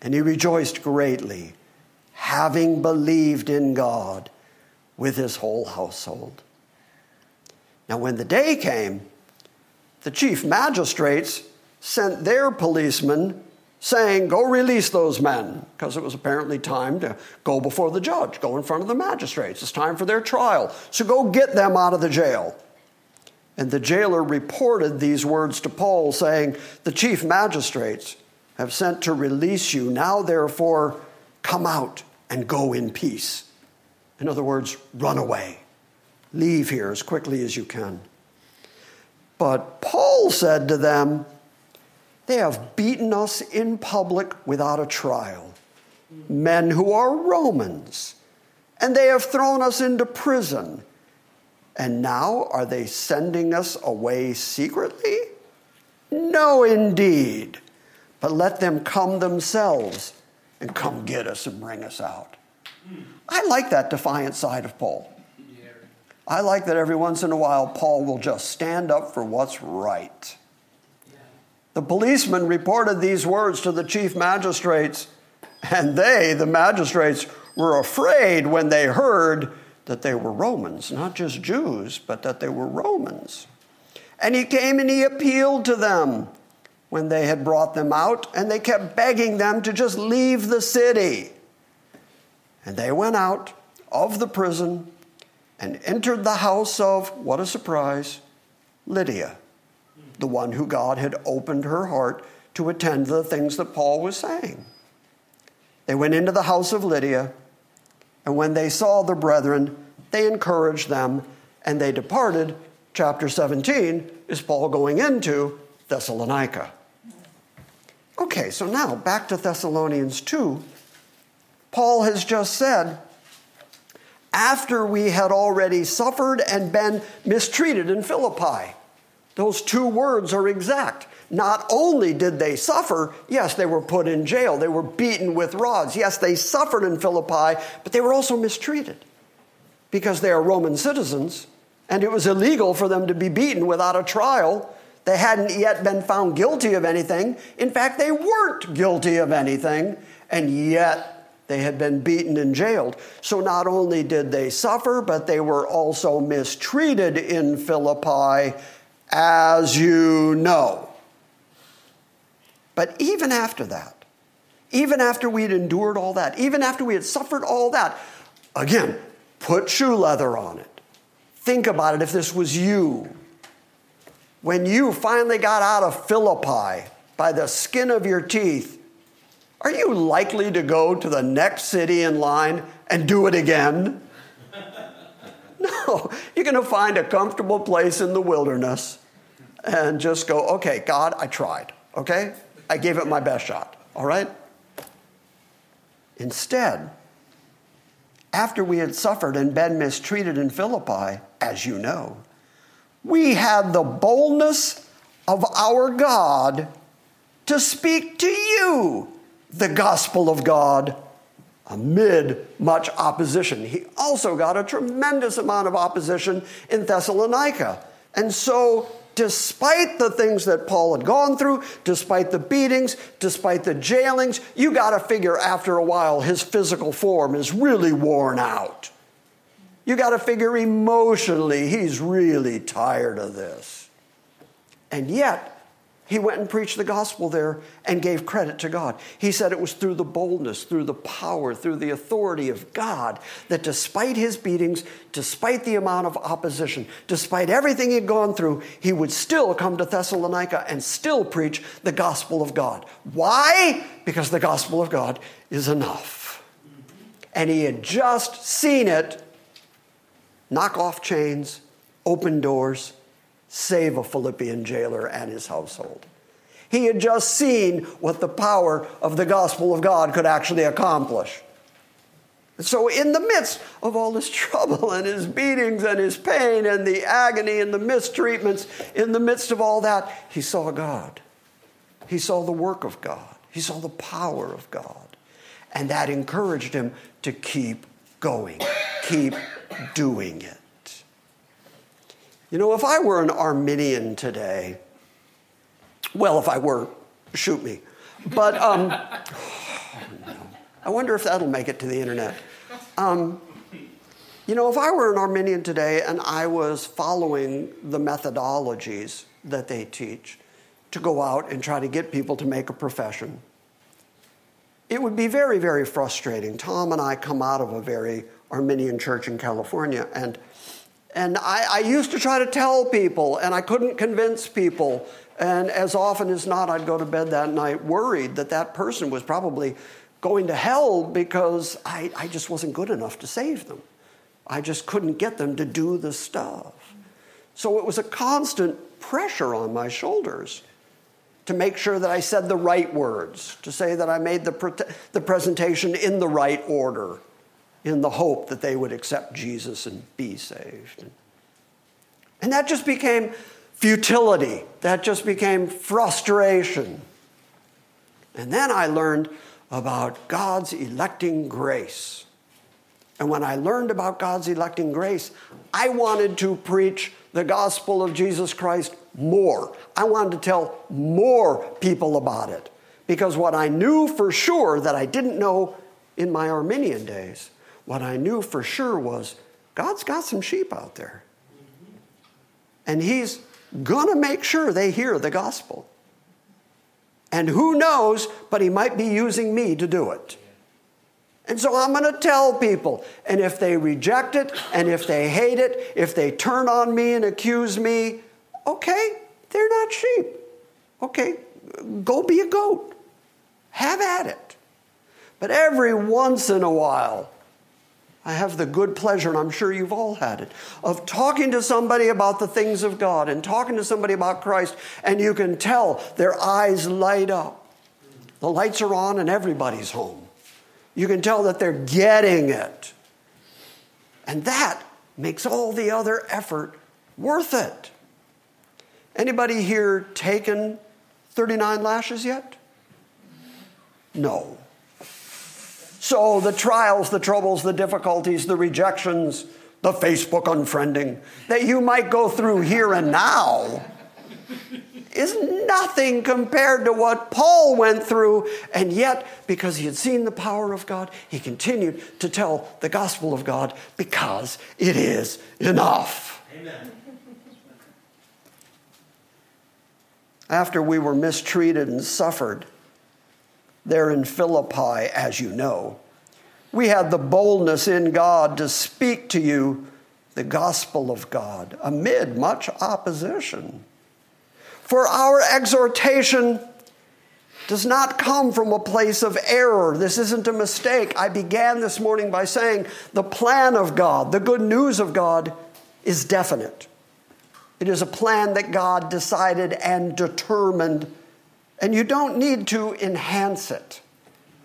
and he rejoiced greatly, having believed in God with his whole household. Now, when the day came, the chief magistrates sent their policemen saying, Go release those men, because it was apparently time to go before the judge, go in front of the magistrates. It's time for their trial. So go get them out of the jail. And the jailer reported these words to Paul, saying, The chief magistrates have sent to release you. Now, therefore, come out and go in peace. In other words, run away. Leave here as quickly as you can. But Paul said to them, They have beaten us in public without a trial, men who are Romans, and they have thrown us into prison. And now are they sending us away secretly? No, indeed. But let them come themselves and come get us and bring us out. I like that defiant side of Paul. I like that every once in a while Paul will just stand up for what's right. The policeman reported these words to the chief magistrates, and they, the magistrates, were afraid when they heard that they were Romans, not just Jews, but that they were Romans. And he came and he appealed to them when they had brought them out, and they kept begging them to just leave the city. And they went out of the prison and entered the house of, what a surprise, Lydia, the one who God had opened her heart to attend to the things that Paul was saying. They went into the house of Lydia, and when they saw the brethren, they encouraged them, and they departed. Chapter 17 is Paul going into Thessalonica. Okay, so now back to Thessalonians 2. Paul has just said, after we had already suffered and been mistreated in Philippi. Those two words are exact. Not only did they suffer, yes, they were put in jail, they were beaten with rods. Yes, they suffered in Philippi, but they were also mistreated because they are Roman citizens, and it was illegal for them to be beaten without a trial. They hadn't yet been found guilty of anything. In fact, they weren't guilty of anything, and yet they had been beaten and jailed. So not only did they suffer, but they were also mistreated in Philippi, as you know. But even after that, even after we had endured all that, even after we had suffered all that, again, put shoe leather on it. Think about it if this was you. When you finally got out of Philippi by the skin of your teeth, are you likely to go to the next city in line and do it again? No, you're going to find a comfortable place in the wilderness and just go, okay, God, I tried, okay? I gave it my best shot, all right? Instead, after we had suffered and been mistreated in Philippi, as you know, we had the boldness of our God to speak to you the gospel of God amid much opposition. He also got a tremendous amount of opposition in Thessalonica. And so, despite the things that Paul had gone through, despite the beatings, despite the jailings, you got to figure after a while his physical form is really worn out. You got to figure emotionally he's really tired of this. And yet, he went and preached the gospel there and gave credit to God. He said it was through the boldness, through the power, through the authority of God that despite his beatings, despite the amount of opposition, despite everything he'd gone through, he would still come to Thessalonica and still preach the gospel of God. Why? Because the gospel of God is enough. And he had just seen it knock off chains, open doors, save a Philippian jailer and his household. He had just seen what the power of the gospel of God could actually accomplish. So, in the midst of all his trouble and his beatings and his pain and the agony and the mistreatments, in the midst of all that, he saw God. He saw the work of God. He saw the power of God. And that encouraged him to keep going, keep doing it. You know, if I were an Arminian today, well, if I were, shoot me. But um, I wonder if that'll make it to the internet. Um, you know, if I were an Arminian today and I was following the methodologies that they teach to go out and try to get people to make a profession, it would be very, very frustrating. Tom and I come out of a very Arminian church in California, and and I, I, used to try to tell people, and I couldn't convince people. And as often as not, I'd go to bed that night worried that that person was probably going to hell because I, I just wasn't good enough to save them. I just couldn't get them to do the stuff. So it was a constant pressure on my shoulders to make sure that I said the right words, to say that I made the, pre- the presentation in the right order, in the hope that they would accept Jesus and be saved. And that just became futility, that just became frustration. And then I learned about God's electing grace. And when I learned about God's electing grace, I wanted to preach the gospel of Jesus Christ more. I wanted to tell more people about it. Because what I knew for sure that I didn't know in my Arminian days, what I knew for sure was God's got some sheep out there. And He's gonna make sure they hear the gospel. And who knows, but He might be using me to do it. And so I'm going to tell people. And if they reject it, and if they hate it, if they turn on me and accuse me, okay, they're not sheep. Okay, go be a goat. Have at it. But every once in a while, I have the good pleasure, and I'm sure you've all had it, of talking to somebody about the things of God and talking to somebody about Christ, and you can tell their eyes light up. The lights are on, and everybody's home. You can tell that they're getting it. And that makes all the other effort worth it. Anybody here taken 39 lashes yet? No. So the trials, the troubles, the difficulties, the rejections, the Facebook unfriending that you might go through here and now is nothing compared to what Paul went through. And yet, because he had seen the power of God, he continued to tell the gospel of God because it is enough. Amen. After we were mistreated and suffered there in Philippi, as you know, we had the boldness in God to speak to you the gospel of God amid much opposition. For our exhortation does not come from a place of error. This isn't a mistake. I began this morning by saying the plan of God, the good news of God, is definite. It is a plan that God decided and determined, and you don't need to enhance it.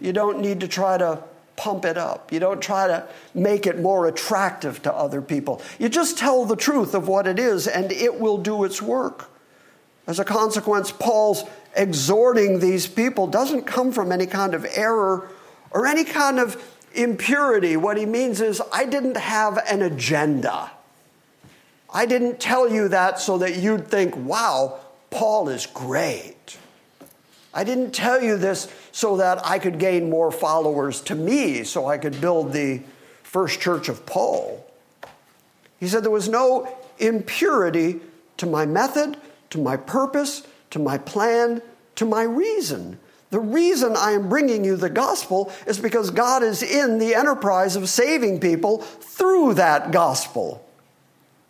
You don't need to try to pump it up. You don't try to make it more attractive to other people. You just tell the truth of what it is, and it will do its work. As a consequence, Paul's exhorting these people doesn't come from any kind of error or any kind of impurity. What he means is, I didn't have an agenda. I didn't tell you that so that you'd think, wow, Paul is great. I didn't tell you this so that I could gain more followers to me, so I could build the first church of Paul. He said there was no impurity to my method, to my purpose, to my plan, to my reason. The reason I am bringing you the gospel is because God is in the enterprise of saving people through that gospel.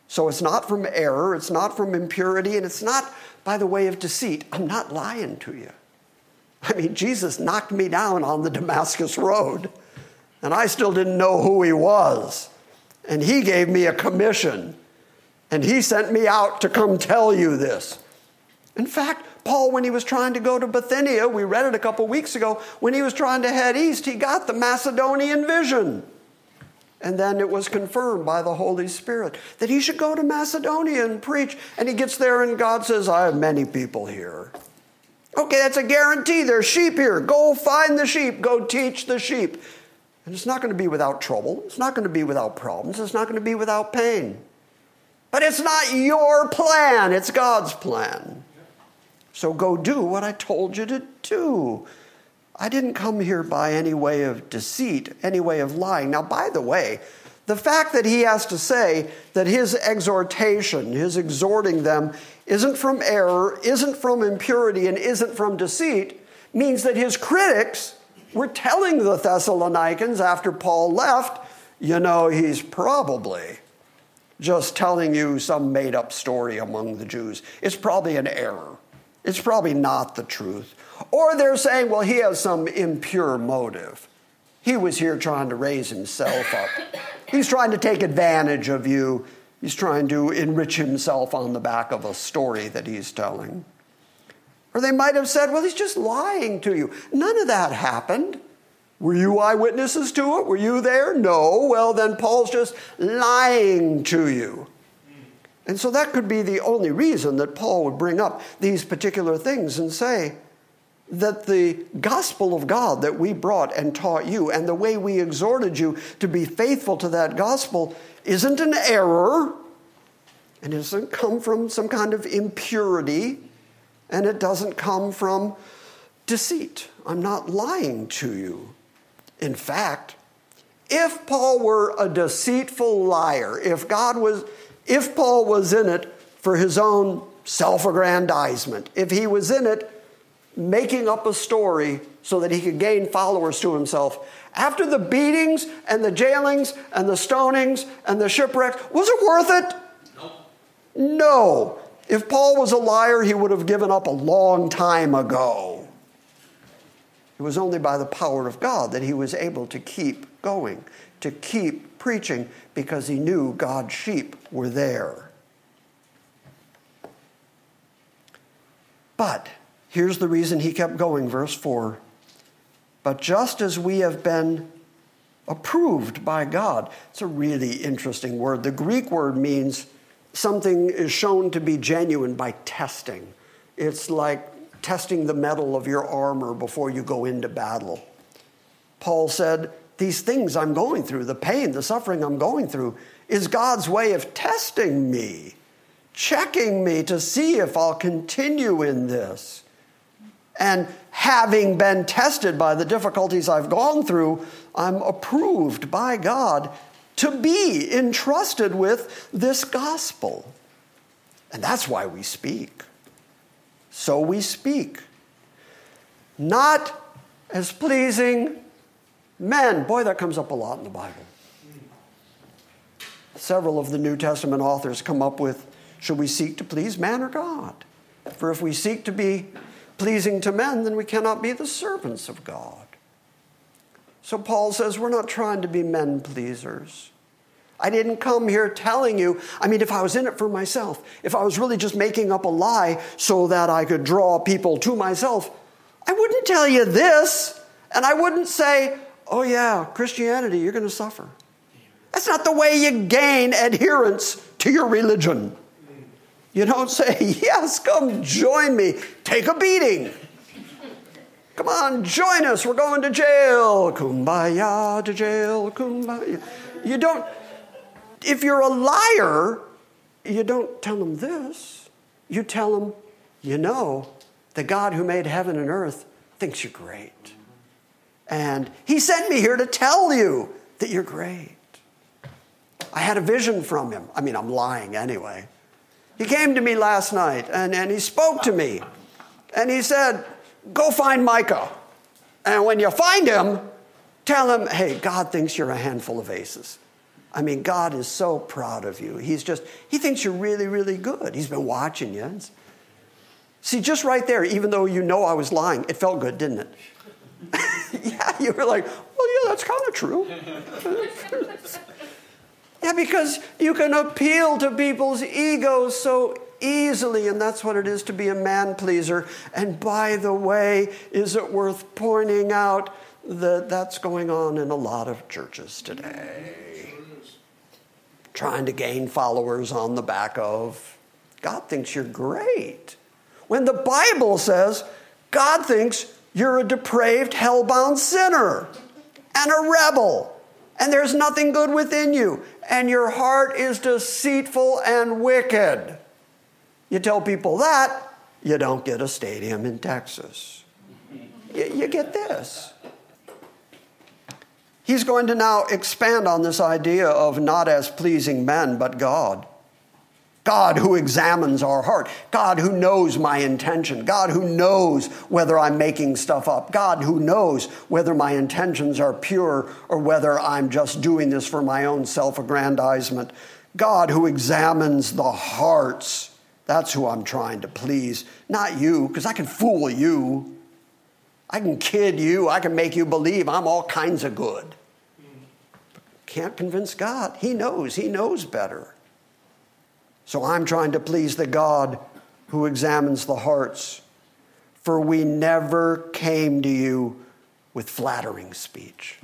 So it's not from error, it's not from impurity, and it's not by the way of deceit. I'm not lying to you. I mean, Jesus knocked me down on the Damascus Road, and I still didn't know who he was. And he gave me a commission and he sent me out to come tell you this. In fact, Paul, when he was trying to go to Bithynia, we read it a couple weeks ago, when he was trying to head east, he got the Macedonian vision. And then it was confirmed by the Holy Spirit that he should go to Macedonia and preach. And he gets there, and God says, I have many people here. Okay, that's a guarantee. There's sheep here. Go find the sheep. Go teach the sheep. And it's not going to be without trouble. It's not going to be without problems. It's not going to be without pain. But it's not your plan, it's God's plan. So go do what I told you to do. I didn't come here by any way of deceit, any way of lying. Now, by the way, the fact that he has to say that his exhortation, his exhorting them, isn't from error, isn't from impurity, and isn't from deceit means that his critics were telling the Thessalonians after Paul left, you know, he's probably just telling you some made up story among the Jews. It's probably an error. It's probably not the truth. Or they're saying, well, he has some impure motive. He was here trying to raise himself up. He's trying to take advantage of you. He's trying to enrich himself on the back of a story that he's telling. Or they might have said, well, he's just lying to you. None of that happened. Were you eyewitnesses to it? Were you there? No. Well, then Paul's just lying to you. And so that could be the only reason that Paul would bring up these particular things and say, that the gospel of God that we brought and taught you and the way we exhorted you to be faithful to that gospel isn't an error and it doesn't come from some kind of impurity and it doesn't come from deceit. I'm not lying to you. In fact, if Paul were a deceitful liar, if God was if Paul was in it for his own self-aggrandizement, if he was in it making up a story so that he could gain followers to himself. After the beatings and the jailings and the stonings and the shipwrecks, was it worth it? No. No. If Paul was a liar, he would have given up a long time ago. It was only by the power of God that he was able to keep going, to keep preaching, because he knew God's sheep were there. But Here's the reason he kept going, verse 4. But just as we have been approved by God, it's a really interesting word. The Greek word means something is shown to be genuine by testing. It's like testing the metal of your armor before you go into battle. Paul said, These things I'm going through, the pain, the suffering I'm going through, is God's way of testing me, checking me to see if I'll continue in this. And having been tested by the difficulties I've gone through, I'm approved by God to be entrusted with this gospel. And that's why we speak. So we speak. Not as pleasing men. Boy, that comes up a lot in the Bible. Several of the New Testament authors come up with should we seek to please man or God? For if we seek to be pleasing to men, then we cannot be the servants of God. So Paul says we're not trying to be men pleasers. I didn't come here telling you, I mean, if I was in it for myself, if I was really just making up a lie so that I could draw people to myself, I wouldn't tell you this. And I wouldn't say, oh, yeah, Christianity, you're going to suffer. That's not the way you gain adherents to your religion. You don't say, Yes, come join me. Take a beating. Come on, join us. We're going to jail. Kumbaya to jail. Kumbaya. You don't, if you're a liar, you don't tell them this. You tell them, you know, the God who made heaven and earth thinks you're great. And he sent me here to tell you that you're great. I had a vision from him. I mean, I'm lying anyway. He came to me last night and, and he spoke to me. And he said, Go find Micah. And when you find him, tell him, hey, God thinks you're a handful of aces. I mean, God is so proud of you. He's just, he thinks you're really, really good. He's been watching you. See, just right there, even though you know I was lying, it felt good, didn't it? yeah, you were like, well, yeah, that's kind of true. Yeah, because you can appeal to people's egos so easily, and that's what it is to be a man pleaser. And by the way, is it worth pointing out that that's going on in a lot of churches today. Trying to gain followers on the back of God thinks you're great. When the Bible says God thinks you're a depraved, hell-bound sinner and a rebel, and there's nothing good within you, and your heart is deceitful and wicked. You tell people that, you don't get a stadium in Texas. You, you get this. He's going to now expand on this idea of not as pleasing men, but God. God who examines our heart. God who knows my intention. God who knows whether I'm making stuff up. God who knows whether my intentions are pure or whether I'm just doing this for my own self aggrandizement. God who examines the hearts. That's who I'm trying to please, not you, because I can fool you. I can kid you. I can make you believe I'm all kinds of good. Can't convince God. He knows. He knows better. So I'm trying to please the God who examines the hearts. For we never came to you with flattering speech.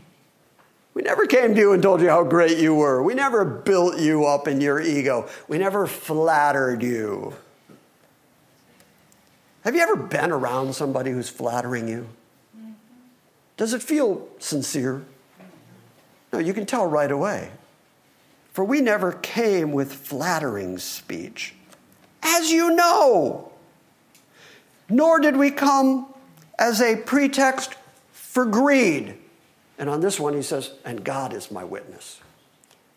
We never came to you and told you how great you were. We never built you up in your ego. We never flattered you. Have you ever been around somebody who's flattering you? Does it feel sincere? No, you can tell right away. For we never came with flattering speech, as you know. Nor did we come as a pretext for greed. And on this one, he says, and God is my witness.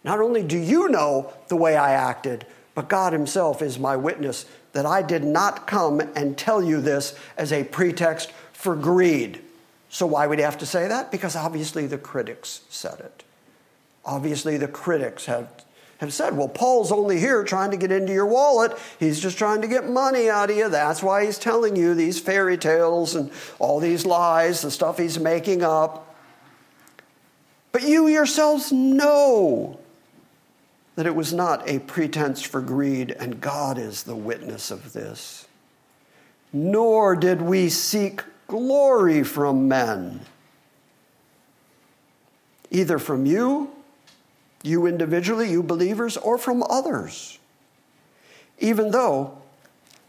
Not only do you know the way I acted, but God Himself is my witness that I did not come and tell you this as a pretext for greed. So, why would he have to say that? Because obviously the critics said it. Obviously, the critics have, have said, well, Paul's only here trying to get into your wallet. He's just trying to get money out of you. That's why he's telling you these fairy tales and all these lies, the stuff he's making up. But you yourselves know that it was not a pretense for greed, and God is the witness of this. Nor did we seek glory from men, either from you, you individually, you believers, or from others. Even though,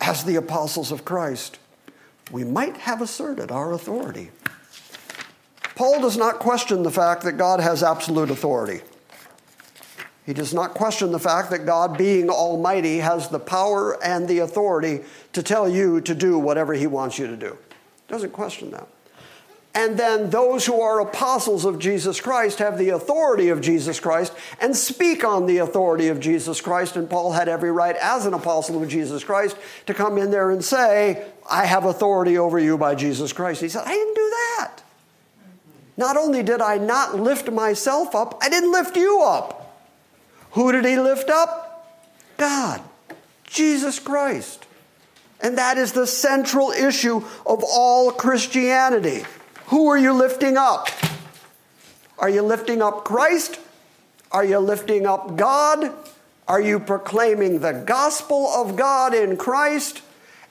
as the apostles of Christ, we might have asserted our authority. Paul does not question the fact that God has absolute authority. He does not question the fact that God, being almighty, has the power and the authority to tell you to do whatever he wants you to do. Doesn't question that. And then those who are apostles of Jesus Christ have the authority of Jesus Christ and speak on the authority of Jesus Christ. And Paul had every right, as an apostle of Jesus Christ, to come in there and say, I have authority over you by Jesus Christ. He said, I didn't do that. Not only did I not lift myself up, I didn't lift you up. Who did he lift up? God, Jesus Christ. And that is the central issue of all Christianity. Who are you lifting up? Are you lifting up Christ? Are you lifting up God? Are you proclaiming the gospel of God in Christ?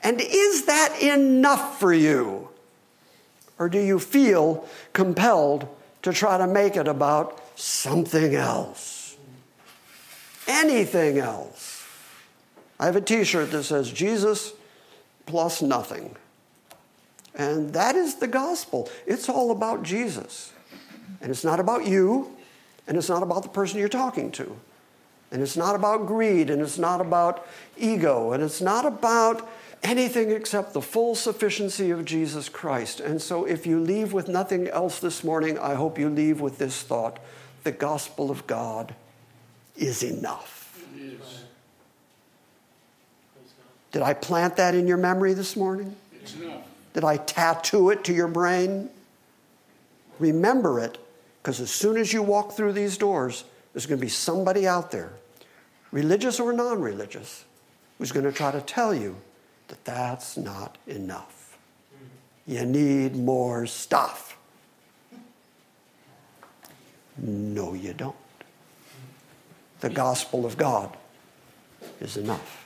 And is that enough for you? Or do you feel compelled to try to make it about something else? Anything else? I have a t shirt that says Jesus plus nothing. And that is the gospel. It's all about Jesus. And it's not about you, and it's not about the person you're talking to. And it's not about greed, and it's not about ego, and it's not about anything except the full sufficiency of Jesus Christ. And so, if you leave with nothing else this morning, I hope you leave with this thought the gospel of God is enough. Did I plant that in your memory this morning? It's enough. Did I tattoo it to your brain? Remember it, because as soon as you walk through these doors, there's going to be somebody out there, religious or non religious, who's going to try to tell you that that's not enough. You need more stuff. No, you don't. The gospel of God is enough.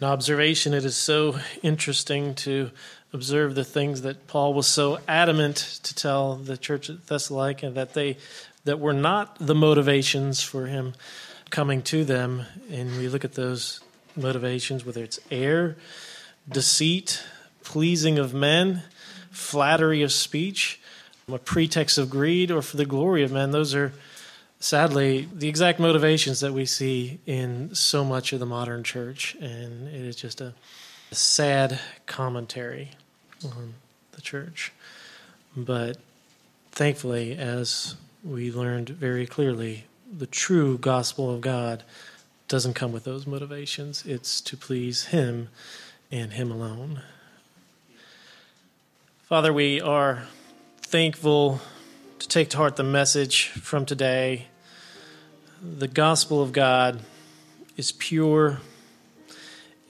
In observation, it is so interesting to observe the things that Paul was so adamant to tell the church at Thessalonica that they that were not the motivations for him coming to them. And we look at those motivations, whether it's air, deceit, pleasing of men, flattery of speech, a pretext of greed, or for the glory of men. Those are sadly the exact motivations that we see in so much of the modern church. And it is just a, sad commentary on the church. But thankfully, as we learned very clearly, the true gospel of God doesn't come with those motivations. It's to please Him and Him alone. Father, we are thankful to take to heart the message from today. The gospel of God is pure,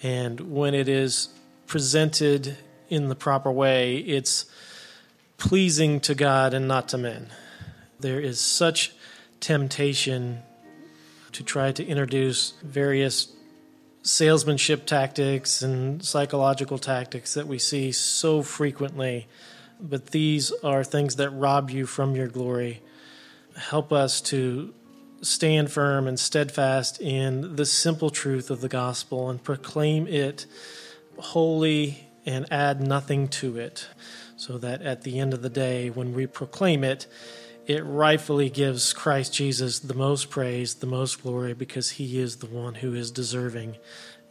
and when it is presented in the proper way, it's pleasing to God and not to men. There is such temptation to try to introduce various salesmanship tactics and psychological tactics that we see so frequently. But these are things that rob you from your glory. Help us to stand firm and steadfast in the simple truth of the gospel and proclaim it wholly and add nothing to it, so that at the end of the day, when we proclaim it, it rightfully gives Christ Jesus the most praise, the most glory, because he is the one who is deserving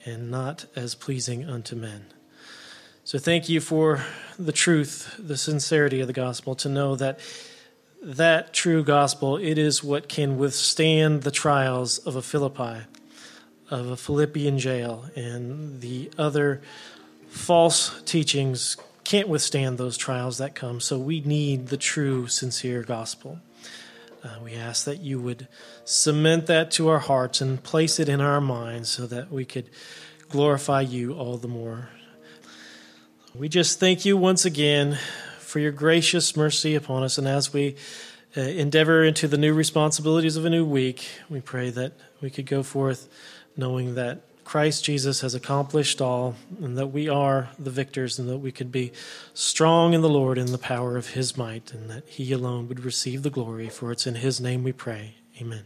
and not as pleasing unto men. So thank you for the truth, the sincerity of the gospel, to know that that true gospel, it is what can withstand the trials of a Philippi, of a Philippian jail, and the other false teachings can't withstand those trials that come. So we need the true, sincere gospel. Uh, we ask that you would cement that to our hearts and place it in our minds so that we could glorify you all the more. We just thank you once again for your gracious mercy upon us. And as we uh, endeavor into the new responsibilities of a new week, we pray that we could go forth knowing that Christ Jesus has accomplished all, and that we are the victors, and that we could be strong in the Lord in the power of his might, and that he alone would receive the glory. For it's in his name we pray. Amen.